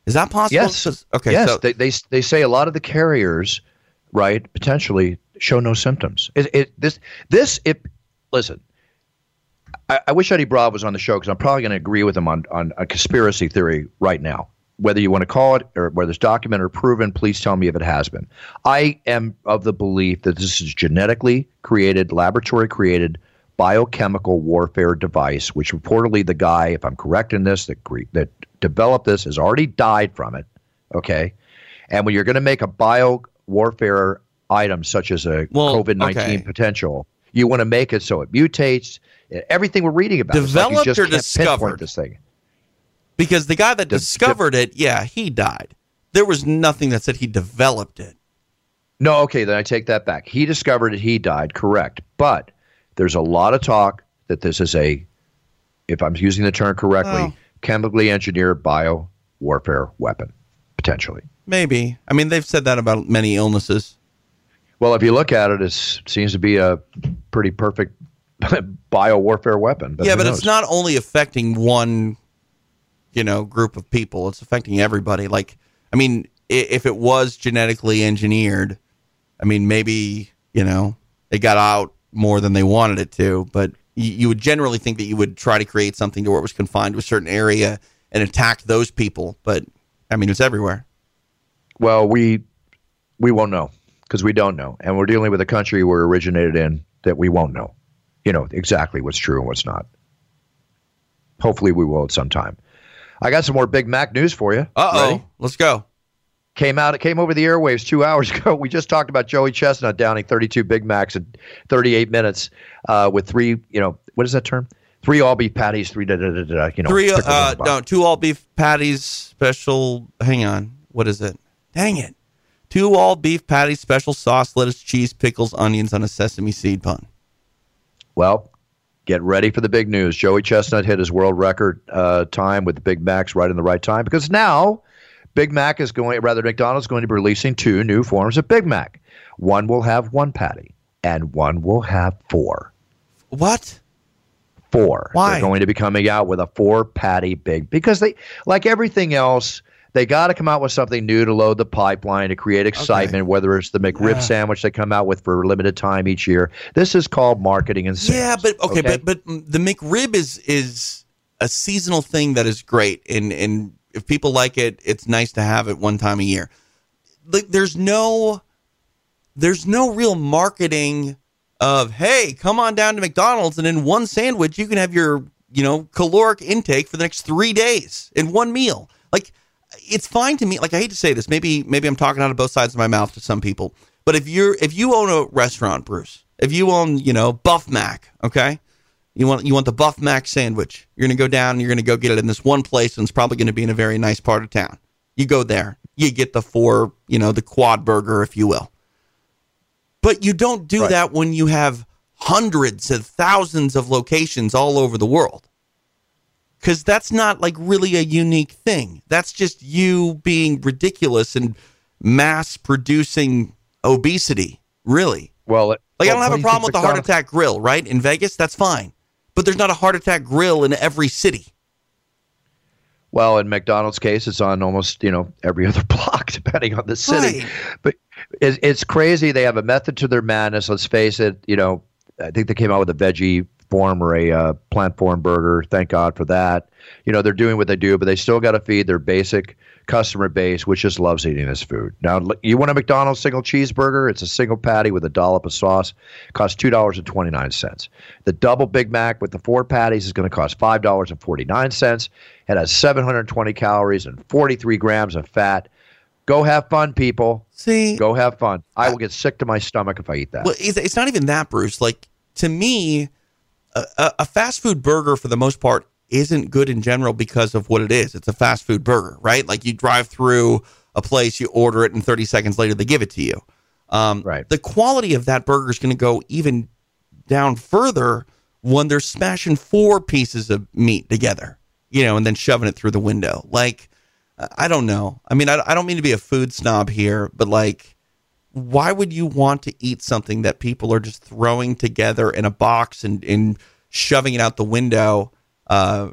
Is that possible? Yes. Okay yes. so- they, they, they say a lot of the carriers right potentially show no symptoms. It, it this this it listen I, I wish Eddie Bravo was on the show because I'm probably going to agree with him on, on a conspiracy theory right now. Whether you want to call it or whether it's documented or proven, please tell me if it has been. I am of the belief that this is genetically created, laboratory created biochemical warfare device, which reportedly the guy, if I'm correct in this, that that developed this has already died from it. Okay, and when you're going to make a bio warfare item such as a well, COVID nineteen okay. potential, you want to make it so it mutates, Everything we're reading about developed like or discovered this thing. Because the guy that De- discovered de- it, yeah, he died. There was nothing that said he developed it. No, okay, then I take that back. He discovered it, he died, correct. But there's a lot of talk that this is a, if I'm using the term correctly, oh. chemically engineered bio warfare weapon, potentially. Maybe. I mean, they've said that about many illnesses. Well, if you look at it, it seems to be a pretty perfect (laughs) bio warfare weapon. But yeah, but knows? it's not only affecting one, you know, group of people. It's affecting everybody. Like, I mean, if it was genetically engineered, I mean, maybe you know it got out more than they wanted it to. But you, would generally think that you would try to create something to where it was confined to a certain area and attack those people. But I mean, it's everywhere. Well, we we won't know because we don't know, and we're dealing with a country we're originated in that we won't know you know exactly what's true and what's not. Hopefully, we will at some time. I got some more Big Mac news for you. Uh oh, let's go. Came out. It came over the airwaves two (laughs) hours ago. We just talked about Joey Chestnut downing 32 Big Macs in 38 minutes uh, with three. You know what is that term? Three all beef patties, three da da da da. You know, Three, uh, no, two all beef patties special. Hang on, what is it? Dang it! Two all beef patties, special sauce, lettuce, cheese, pickles, onions on a sesame seed bun. Well, get ready for the big news. Joey Chestnut hit his world record uh, time with the Big Macs right in the right time because now Big Mac is going, rather, McDonald's is going to be releasing two new forms of Big Mac. One will have one patty, and one will have four. What? Four. Why? They're going to be coming out with a four patty big because they, like everything else, they got to come out with something new to load the pipeline to create excitement. Whether it's the McRib sandwich they come out with for a limited time each year, this is called marketing and sales. Yeah, but okay, but but the McRib is is a seasonal thing that is great, and and if people like it, it's nice to have it one time a year. Like there's no there's no real marketing of hey, come on down to McDonald's, and in one sandwich you can have your you know caloric intake for the next three days in one meal. Like it's fine to me. Like I hate to say this, maybe maybe I'm talking out of both sides of my mouth to some people, but if you're if you own a restaurant, Bruce, if you own you know Buff Mac, okay, you want you want the Buff Mac sandwich, you're gonna go down and you're gonna go get it in this one place, and it's probably gonna be in a very nice part of town. You go there, you get the four, you know, the quad burger, if you will. But you don't do Right. that when you have hundreds of thousands of locations all over the world because that's not like really a unique thing. That's just you being ridiculous and mass producing obesity. Really, Well, it- like I don't have a problem with the heart attack grill, right? In Vegas, that's fine, but there's not a heart attack grill in every city. Well, in McDonald's case, it's on almost you know every (laughs) other block, depending on the city. Right. But it's, it's crazy. They have a method to their madness. Let's face it. You know, I think they came out with a veggie form or a uh, plant form burger. Thank God for that. You know, they're doing what they do, but they still got to feed their basic customer base, which just loves eating this food. Now, you want a McDonald's single cheeseburger? It's a single patty with a dollop of sauce. Costs two dollars and twenty nine cents. The double Big Mac with the four patties is going to cost five dollars and forty nine cents. It has seven hundred twenty calories and forty three grams of fat. Go have fun, people. See, Go have fun. I will get sick to my stomach if I eat that. Well, it's, it's not even that, Bruce. Like to me, a, a, fast food burger for the most part isn't good in general because of what it is. It's a fast food burger, right? Like you drive through a place, you order it, and 30 seconds later they give it to you. Um, Right. The quality of that burger is going to go even down further when they're smashing four pieces of meat together, you know, and then shoving it through the window. Like, I- I don't know. I mean, I, I don't mean to be a food snob here, but like, why would you want to eat something that people are just throwing together in a box and, and shoving it out the window uh,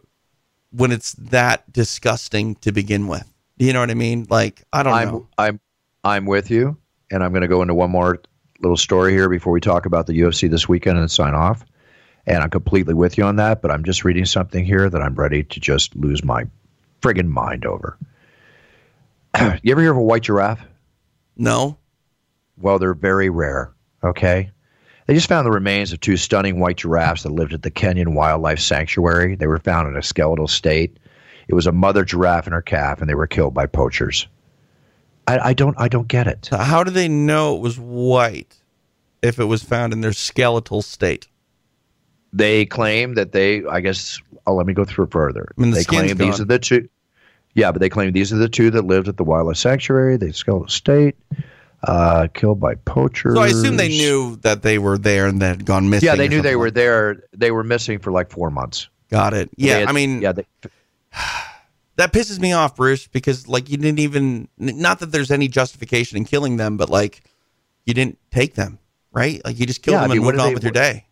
when it's that disgusting to begin with? You know what I mean? Like, I don't I'm know. I'm I'm with you, and I'm going to go into one more little story here before we talk about the UFC this weekend and sign off. And I'm completely with you on that, but I'm just reading something here that I'm ready to just lose my friggin' mind over. (clears throat) you ever hear of a white giraffe? No. Well, they're very rare. Okay. They just found the remains of two stunning white giraffes that lived at the Kenyan Wildlife Sanctuary. They were found in a skeletal state. It was a mother giraffe and her calf, and they were killed by poachers. I, I don't. I don't get it. How do they know it was white if it was found in their skeletal state? They claim that they. I guess. Oh, let me go through further. I mean, the they claim these are the two. Yeah, but they claim these are the two that lived at the wildlife sanctuary. They skeletal state, uh, killed by poachers. So I assume they knew that they were there and they had gone missing. Yeah, they knew they were there. They were missing for like four months. Got it. Yeah, had- I mean, yeah, they, (sighs) that pisses me off, Bruce, because like you didn't even not that there's any justification in killing them, but like you didn't take them, right? Like you just killed Yeah, them and mean, what moved on they- with your day.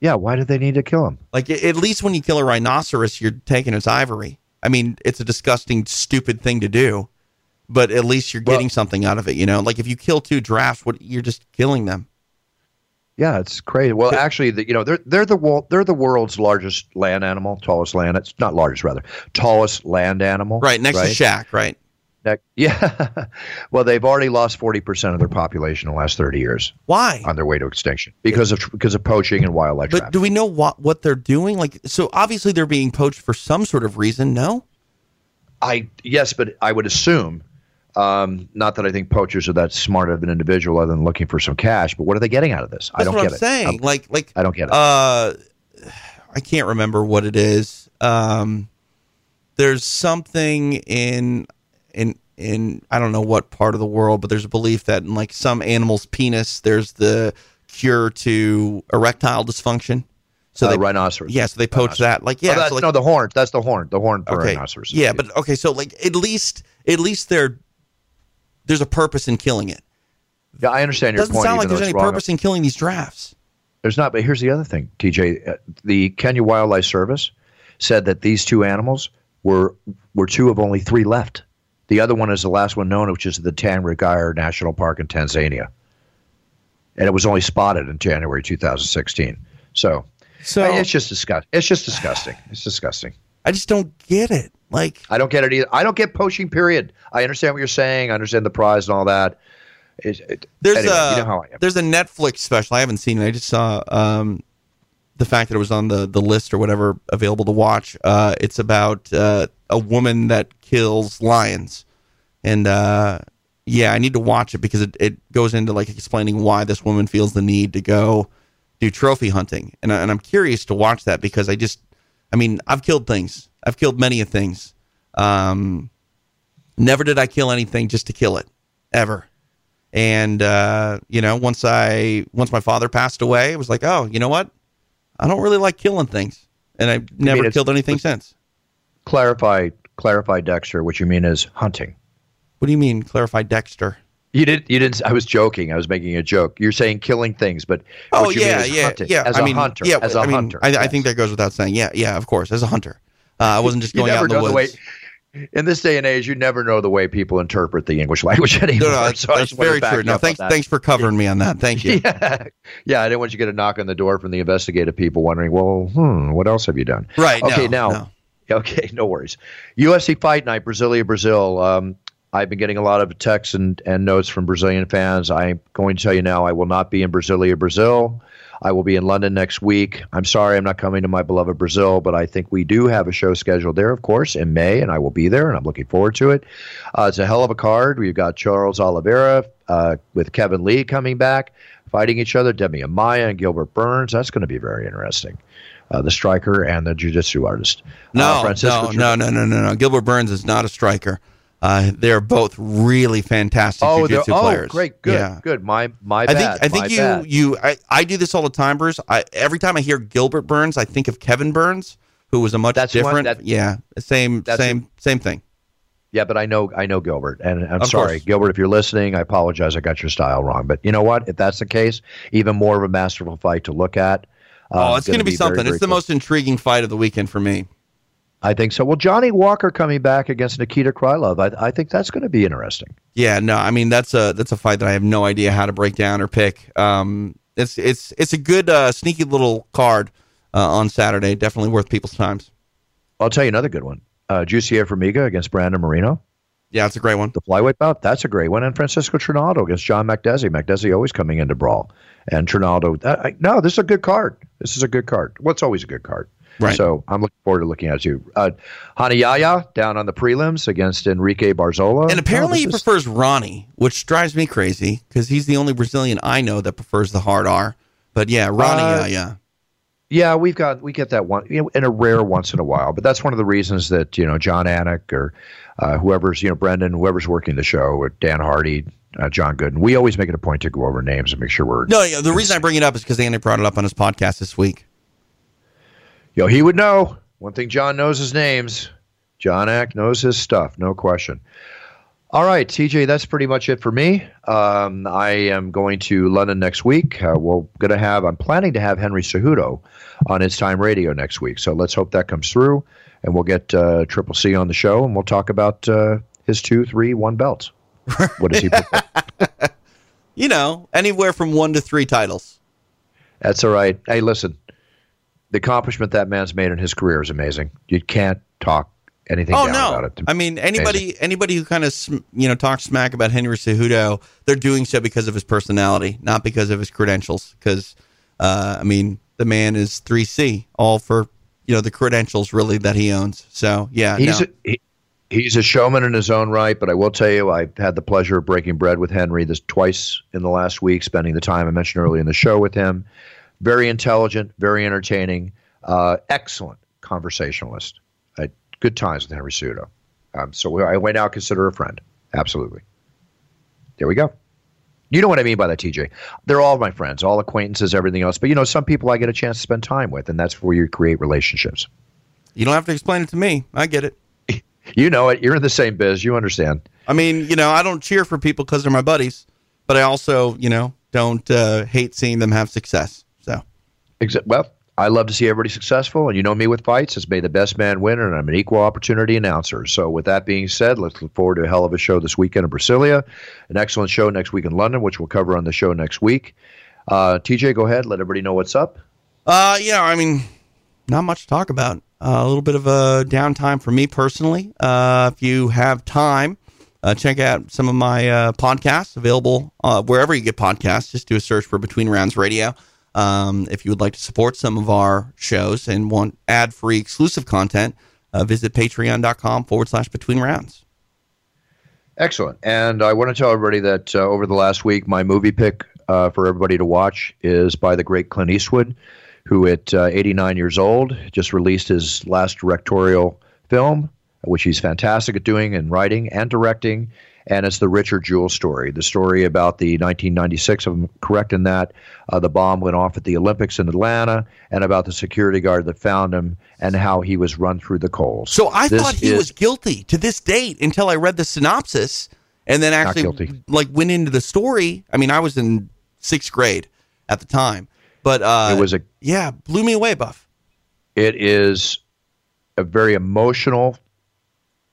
yeah. Why did they need to kill them? Like at least when you kill a rhinoceros, you're taking its ivory. I mean, it's a disgusting, stupid thing to do, but at least you're Well- getting something out of it. You know, like if you kill two giraffes, what you're just killing them. Yeah, it's crazy. Well, actually, the, you know, they're they're the they're the world's largest land animal, tallest land. It's not largest, rather, tallest land animal. Right next to Shaq, right? Next- (laughs) yeah. well, they've already lost forty percent of their population in the last thirty years Why? on their way to extinction because of because of poaching and wildlife But trafficking. do we know what what they're doing? Like, so obviously they're being poached for some sort of reason. No. I yes, but I would assume. Um, not that I think poachers are that smart of an individual, other than looking for some cash. But what are they getting out of this? I don't what get I'm it. saying. I'm- like, like I don't get it. Uh, I can't remember what it is. Um, there's something in in in I don't know what part of the world, but there's a belief that in like some animal's penis, there's the cure to erectile dysfunction. So uh, they rhinoceros. Yeah, so they poach that. Like yeah, oh, that's, so like, no the horn. That's the horn. The horn for okay, rhinoceros. Yeah, but okay, so like at least at least there there's a purpose in killing it. Yeah, I understand your Doesn't point. sound like there's any purpose in killing these drafts. There's not, but here's the other thing, TJ. Uh, the Kenya Wildlife Service said that these two animals were were two of only three left. The other one is the last one known, which is the Tarangire National Park in Tanzania, and it was only spotted in January 2016. So, so it's just disgusting. It's just disgusting. It's disgusting. I just don't get it. Like I don't get it either. I don't get poaching. Period. I understand what you're saying. I understand the prize and all that. It, it, there's anyway, a you know how I am. there's a Netflix special. I haven't seen it. I just saw um, the fact that it was on the the list or whatever available to watch. Uh, it's about uh, a woman that kills lions, and uh, yeah, I need to watch it because it, it goes into like explaining why this woman feels the need to go do trophy hunting, and I, and I'm curious to watch that because I just, I mean, I've killed things. I've killed many of things. Um, never did I kill anything just to kill it, ever. And uh, you know, once I once my father passed away, it was like, oh, you know what? I don't really like killing things, and I've never mean killed anything since. Clarify, clarify, Dexter. What you mean is hunting. What do you mean, clarify, Dexter? You didn't. You didn't. I was joking. I was making a joke. You're saying killing things, but Oh what you yeah, mean is yeah, yeah. As I a mean, hunter. yeah, as a I mean, hunter. I, I think that goes without saying. Yeah, yeah, of course, as a hunter. Uh, I wasn't just going out in the woods. the way. In this day and age, you never know the way people interpret the English language (laughs) anymore. no, no, that's, so that's just wanted to very true. No, thanks, thanks for covering me on that. Thank you. (laughs) Yeah, yeah. I didn't want you to get a knock on the door from the investigative people wondering, well, hmm, what else have you done? Right. Okay. no, now, no. (laughs) okay, no worries. UFC Fight Night, Brasilia, Brazil. Um, I've been getting a lot of texts and, and notes from Brazilian fans. I'm going to tell you now, I will not be in Brasilia, Brazil. I will be in London next week. I'm sorry I'm not coming to my beloved Brazil, but I think we do have a show scheduled there, of course, in May, and I will be there, and I'm looking forward to it. Uh, it's a hell of a card. We've got Charles Oliveira uh, with Kevin Lee coming back, fighting each other, Demian Maia and Gilbert Burns. That's going to be very interesting. Uh, the striker and the jiu-jitsu artist. No, Uh, no, no, no, no, no, no. Gilbert Burns is not a striker. Uh, they're both really fantastic Oh, jiu-jitsu oh, players. great, good, Yeah. good. My my I bad. think I think you bad. you I, I do this all the time, Bruce. I, every time I hear Gilbert Burns, I think of Kevin Burns, who was a much That's one- different. that- yeah, same same same thing. Yeah, but I know I know Gilbert, and I'm Of sorry, course. Gilbert, if you're listening, I apologize. I got your style wrong, but you know what? If that's the case, even more of a masterful fight to look at. Uh, oh, it's going to be, very, something. very it's the cool. most intriguing fight of the weekend for me. I think so. Well, Johnny Walker coming back against Nikita Krylov, I, I think that's going to be interesting. Yeah, no, I mean that's a that's a fight that I have no idea how to break down or pick. Um, it's it's it's a good uh, sneaky little card uh, on Saturday. Definitely worth people's times. I'll tell you another good one. Uh, Jussier Formiga against Brandon Moreno, Yeah, it's a great one. the flyweight bout. That's a great one. And Francisco Trinaldo against John Makdessi. Makdessi always coming into brawl, and Trinaldo. Uh, I, no, this is a good card. This is a good card. What's always a good card. Right. So I'm looking forward to looking at you. Uh, Rani Yahya down on the prelims against Enrique Barzola. And apparently Oh, he is- prefers Ronnie, which drives me crazy because he's the only Brazilian I know that prefers the hard R. But yeah, Ronnie, Uh, yeah, yeah. Yeah, we've got we get that one you know, in a rare once in a while, but that's one of the reasons that you know Jon Anik or uh, whoever's you know Brendan, whoever's working the show, or Dan Hardy, uh, John Gooden, we always make it a point to go over names and make sure we're No, yeah, the reason I bring it up is because Andy brought it up on his podcast this week. Yo, he would know. One thing John knows his names. Jon Anik knows his stuff, no question. All right, TJ, that's pretty much it for me. Um, I am going to London next week. Uh, we're going to have, I'm planning to have Henry Cejudo on It's Time Radio next week. So let's hope that comes through, and we'll get uh, Triple C on the show, and we'll talk about uh, his two, three, one belts. (laughs) What does he prefer? You know, anywhere from one to three titles. That's all right. Hey, listen, the accomplishment that man's made in his career is amazing. You can't talk anything Oh down no! about it. I mean, anybody anybody who kind of you know talks smack about Henry Cejudo, they're doing so because of his personality, not because of his credentials. Because uh, I mean, the man is three C, all for you know the credentials really that he owns. So yeah, He's no. a, he, he's a showman in his own right, but I will tell you, I've had the pleasure of breaking bread with Henry this twice in the last week, spending the time I mentioned earlier in the show with him. Very intelligent, very entertaining. Uh, excellent conversationalist. I good times with Henry Cejudo. Um, so I I now consider a friend. Absolutely. There we go. You know what I mean by that, TJ. They're all my friends, all acquaintances, everything else. But you know, some people I get a chance to spend time with, and that's where you create relationships. You don't have to explain it to me. I get it. (laughs) You know it. You're in the same biz. You understand. I mean, you know, I don't cheer for people because they're my buddies, but I also, you know, don't uh, hate seeing them have success. Well, I love to see everybody successful, and you know me with fights. It's may the best man win, and I'm an equal opportunity announcer. So, with that being said, let's look forward to a hell of a show this weekend in Brasilia, an excellent show next week in London, which we'll cover on the show next week. Uh, TJ, go ahead. Let everybody know what's up. uh, yeah, I mean, not much to talk about. Uh, a little bit of a downtime for me personally. Uh, if you have time, uh, check out some of my uh, podcasts available uh, wherever you get podcasts. Just do a search for Between Rounds Radio. Um, if you would like to support some of our shows and want ad free exclusive content, uh, visit patreon.com forward slash between rounds. Excellent. And I want to tell everybody that uh, over the last week, my movie pick uh, for everybody to watch is by the great Clint Eastwood, who at uh, 89 years old just released his last directorial film, which he's fantastic at doing and writing and directing. And it's the Richard Jewell story, the story about the 1996, if I'm correct in that, uh, the bomb went off at the Olympics in Atlanta, and about the security guard that found him and how he was run through the coals. So I This thought he is- was guilty to this date until I read the synopsis and then actually like went into the story. I mean, I was in sixth grade at the time, but uh, It was a yeah, blew me away, Buff. It is a very emotional.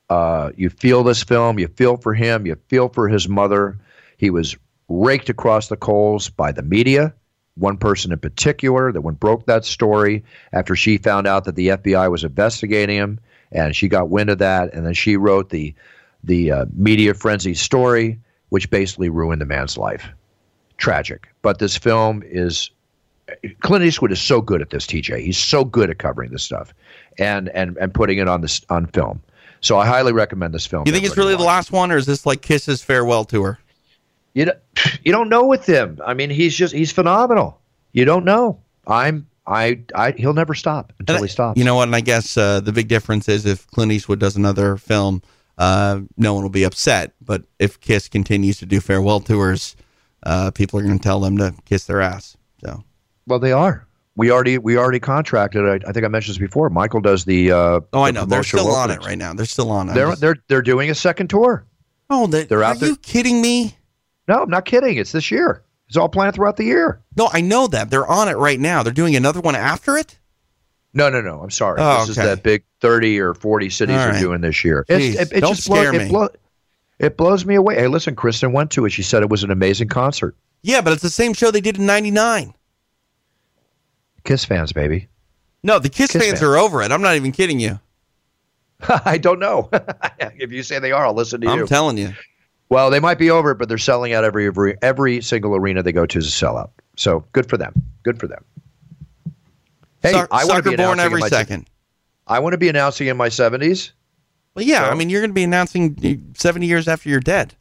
Uh, you feel this film. You feel for him. You feel for his mother. He was raked across the coals by the media. One person in particular that went broke that story after she found out that the FBI was investigating him, and she got wind of that, and then she wrote the the uh, media frenzy story, which basically ruined the man's life. Tragic. But this film is Clint Eastwood is so good at this, TJ. He's so good at covering this stuff and and and putting it on this on film. So I highly recommend this film. You think it's really the last one, or is this like Kiss's farewell tour? You don't, you don't know with him. I mean, he's just he's phenomenal. You don't know. I'm I I he'll never stop until he stops. You know what? And I guess uh, the big difference is if Clint Eastwood does another film, uh, no one will be upset. But if Kiss continues to do farewell tours, uh, people are going to tell them to kiss their ass. So well, they are. We already we already contracted. I, I think I mentioned this before. Michael does the. Uh, oh, I the know they're still on it right now. They're still on it. They're just- they're they're doing a second tour. oh, they, they're are out there- you kidding me? No, I'm not kidding. It's this year. It's all planned throughout the year. No, I know that they're on it right now. They're doing another one after it. No, no, no. I'm sorry. Oh, this is that big 30 or 40 cities All are doing this year. Jeez, It's, it, it don't just scare it, me. blow- it blows me away. Hey, listen, Kristen went to it. She said it was an amazing concert. Yeah, but it's the same show they did in '99. Kiss fans, baby. No, the Kiss, Kiss fans fans. are over it. I'm not even kidding you. (laughs) I don't know. (laughs) if you say they are, I'll listen to you. I'm telling you. well, they might be over it, but they're selling out every, every every single arena they go to is a sellout. So good for them. Good for them. Hey, Suck- I want to be born every second. I want to be announcing in my 70s. Well, yeah, So- I mean, you're going to be announcing 70 years after you're dead.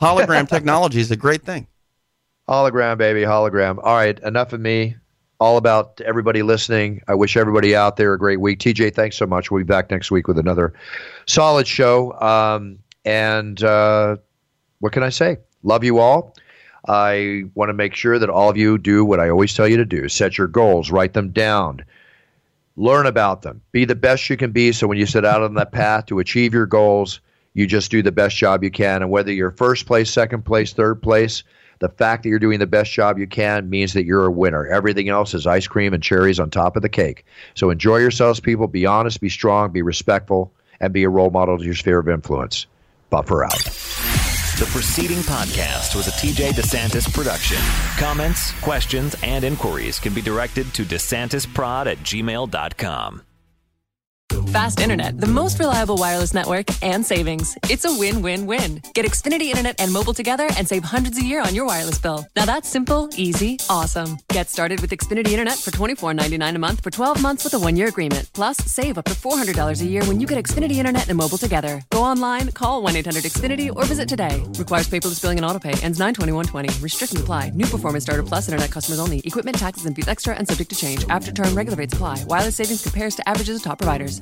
Hologram (laughs) technology is a great thing. Hologram, baby, hologram. All right, enough of me. All about everybody listening. I wish everybody out there a great week. TJ, thanks so much. We'll be back next week with another solid show. Um, and uh, what can I say? Love you all. I want to make sure that all of you do what I always tell you to do set your goals, write them down, learn about them, be the best you can be. So when you set out on that path to achieve your goals, you just do the best job you can. And whether you're first place, second place, third place, the fact that you're doing the best job you can means that you're a winner. Everything else is ice cream and cherries on top of the cake. So enjoy yourselves, people. Be honest, be strong, be respectful, and be a role model to your sphere of influence. Buffer out. The preceding podcast was a TJ DeSantis production. Comments, questions, and inquiries can be directed to DeSantisProd at gmail.com. fast internet, the most reliable wireless network, and savings. It's a win-win-win. Get Xfinity internet and mobile together and save hundreds a year on your wireless bill. Now that's simple, easy, awesome. Get started with Xfinity internet for $24.99 a month for 12 months with a one-year agreement. Plus, save up to $400 a year when you get Xfinity internet and mobile together. Go online, call 1-800-XFINITY or visit today. Requires paperless billing and autopay. Ends 92120. Restrictions apply. New performance starter plus internet customers only. Equipment, taxes, and fees extra and subject to change. After term, regular rates apply. Wireless savings compares to averages of top providers.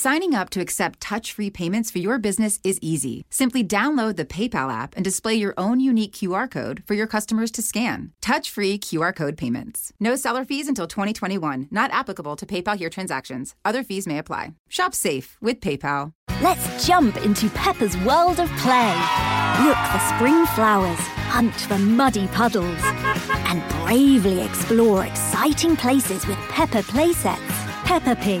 Signing up to accept touch free payments for your business is easy. Simply download the PayPal app and display your own unique QR code for your customers to scan. Touch free QR code payments. No seller fees until 2021, not applicable to PayPal here transactions. Other fees may apply. Shop safe with PayPal. Let's jump into Peppa's world of play. Look for spring flowers, hunt for muddy puddles, and bravely explore exciting places with Peppa playsets. Peppa Pig,